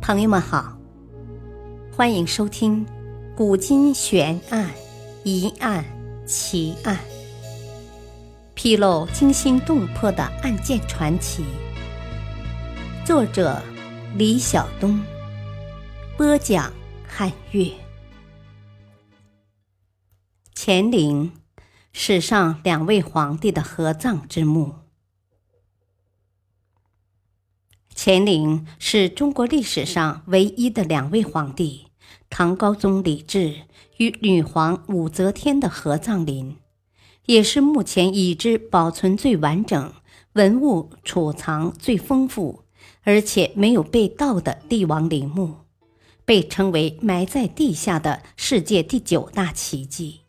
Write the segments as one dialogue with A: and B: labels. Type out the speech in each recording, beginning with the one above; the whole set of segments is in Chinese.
A: 朋友们好，欢迎收听《古今悬案、疑案、奇案》，披露惊心动魄的案件传奇。作者：李晓东，播讲：汉月。乾陵，史上两位皇帝的合葬之墓。乾陵是中国历史上唯一的两位皇帝唐高宗李治与女皇武则天的合葬陵，也是目前已知保存最完整、文物储藏最丰富，而且没有被盗的帝王陵墓，被称为埋在地下的世界第九大奇迹。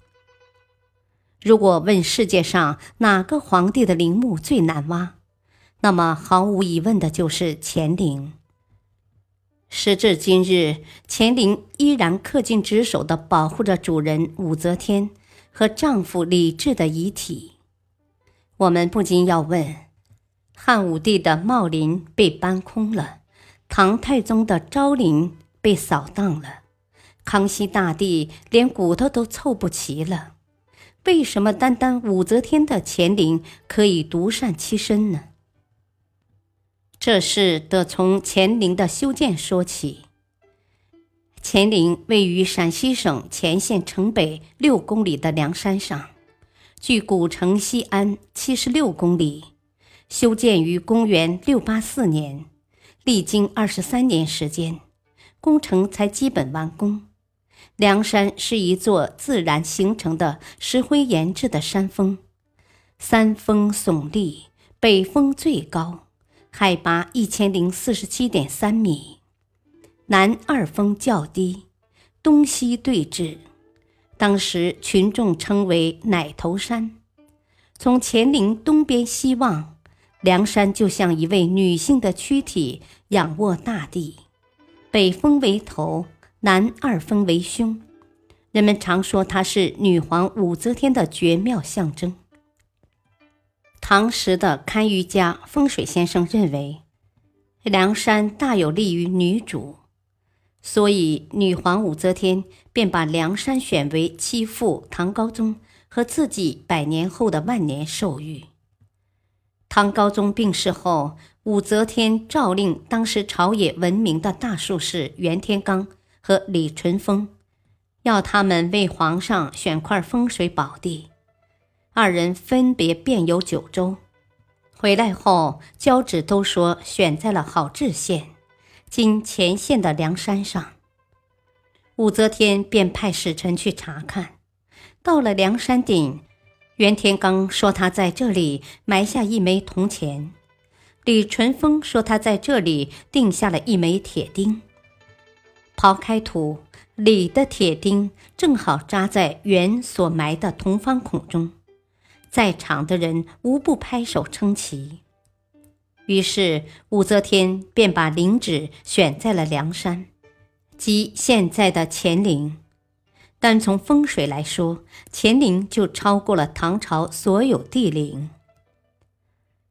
A: 如果问世界上哪个皇帝的陵墓最难挖？那么，毫无疑问的就是乾陵。时至今日，乾陵依然恪尽职守的保护着主人武则天和丈夫李治的遗体。我们不禁要问：汉武帝的茂陵被搬空了，唐太宗的昭陵被扫荡了，康熙大帝连骨头都凑不齐了，为什么单单武则天的乾陵可以独善其身呢？这事得从乾陵的修建说起。乾陵位于陕西省乾县城北六公里的梁山上，距古城西安七十六公里。修建于公元六八四年，历经二十三年时间，工程才基本完工。梁山是一座自然形成的石灰岩质的山峰，三峰耸立，北峰最高。海拔一千零四十七点三米，南二峰较低，东西对峙。当时群众称为“奶头山”。从乾陵东边西望，梁山就像一位女性的躯体仰卧大地，北峰为头，南二峰为胸。人们常说它是女皇武则天的绝妙象征。唐时的堪舆家风水先生认为，梁山大有利于女主，所以女皇武则天便把梁山选为其父唐高宗和自己百年后的万年寿域。唐高宗病逝后，武则天诏令当时朝野闻名的大术士袁天罡和李淳风，要他们为皇上选块风水宝地。二人分别遍游九州，回来后交旨都说选在了好志县（今乾县的梁山上）。武则天便派使臣去查看，到了梁山顶，袁天罡说他在这里埋下一枚铜钱，李淳风说他在这里定下了一枚铁钉。刨开土，李的铁钉正好扎在袁所埋的铜方孔中。在场的人无不拍手称奇，于是武则天便把陵址选在了梁山，即现在的乾陵。单从风水来说，乾陵就超过了唐朝所有帝陵。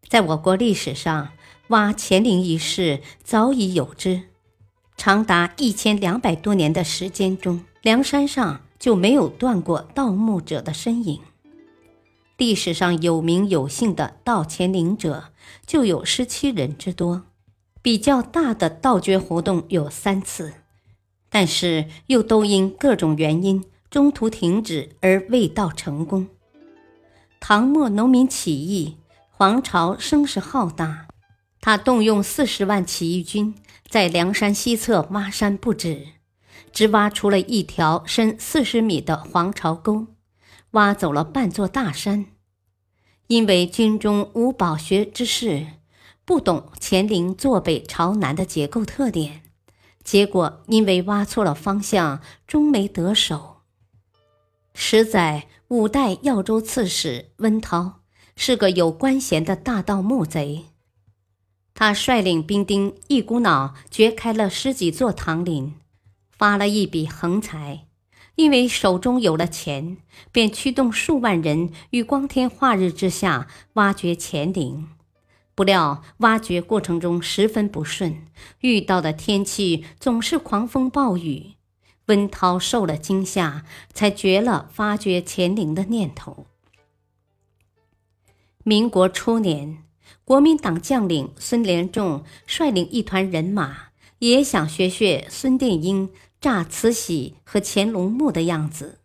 A: 在我国历史上，挖乾陵一事早已有之，长达一千两百多年的时间中，梁山上就没有断过盗墓者的身影。历史上有名有姓的盗乾陵者就有十七人之多，比较大的盗掘活动有三次，但是又都因各种原因中途停止而未盗成功。唐末农民起义，黄巢声势浩大，他动用四十万起义军在梁山西侧挖山不止，只挖出了一条深四十米的黄巢沟。挖走了半座大山，因为军中无饱学之士，不懂乾陵坐北朝南的结构特点，结果因为挖错了方向，终没得手。十载，五代耀州刺史温韬是个有官衔的大盗墓贼，他率领兵丁一股脑掘开了十几座唐陵，发了一笔横财。因为手中有了钱，便驱动数万人于光天化日之下挖掘乾陵。不料挖掘过程中十分不顺，遇到的天气总是狂风暴雨。温涛受了惊吓，才绝了发掘乾陵的念头。民国初年，国民党将领孙连仲率领一团人马，也想学学孙殿英炸慈禧和乾隆墓的样子，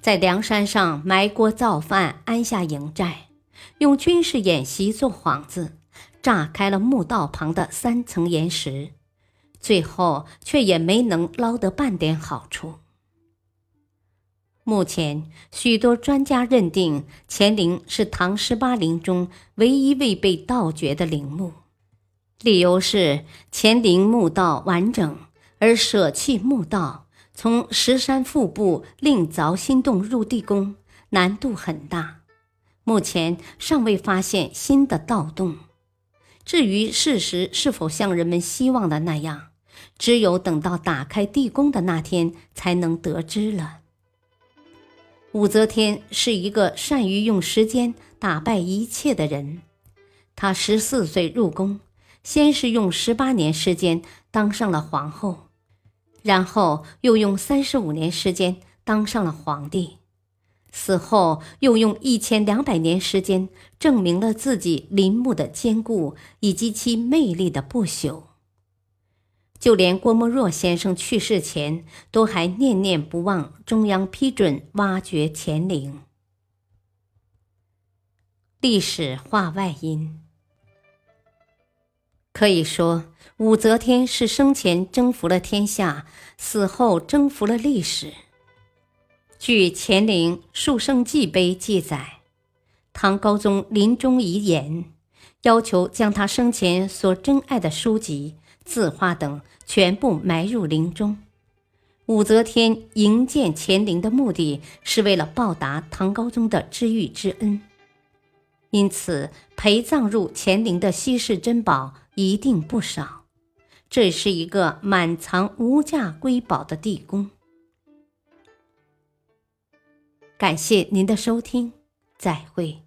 A: 在梁山上埋锅造饭，安下营寨，用军事演习做幌子，炸开了墓道旁的三层岩石。最后却也没能捞得半点好处。目前，许多专家认定乾陵是唐十八陵中唯一未被盗掘的陵墓，理由是乾陵墓道完整，而舍弃墓道，从石山腹部另凿新洞入地宫难度很大，目前尚未发现新的盗洞。至于事实是否像人们希望的那样？只有等到打开地宫的那天，才能得知了。武则天是一个善于用时间打败一切的人。她十四岁入宫，先是用十八年时间当上了皇后，然后又用三十五年时间当上了皇帝，死后又用一千两百年时间证明了自己陵墓的坚固以及其魅力的不朽。就连郭沫若先生去世前，都还念念不忘中央批准挖掘乾陵。历史话外音：可以说，武则天是生前征服了天下，死后征服了历史。据《乾陵述圣记碑》记载，唐高宗临终遗言，要求将他生前所珍爱的书籍。字画等全部埋入陵中。武则天营建乾陵的目的是为了报答唐高宗的知遇之恩，因此陪葬入乾陵的稀世珍宝一定不少。这是一个满藏无价瑰宝的地宫。感谢您的收听，再会。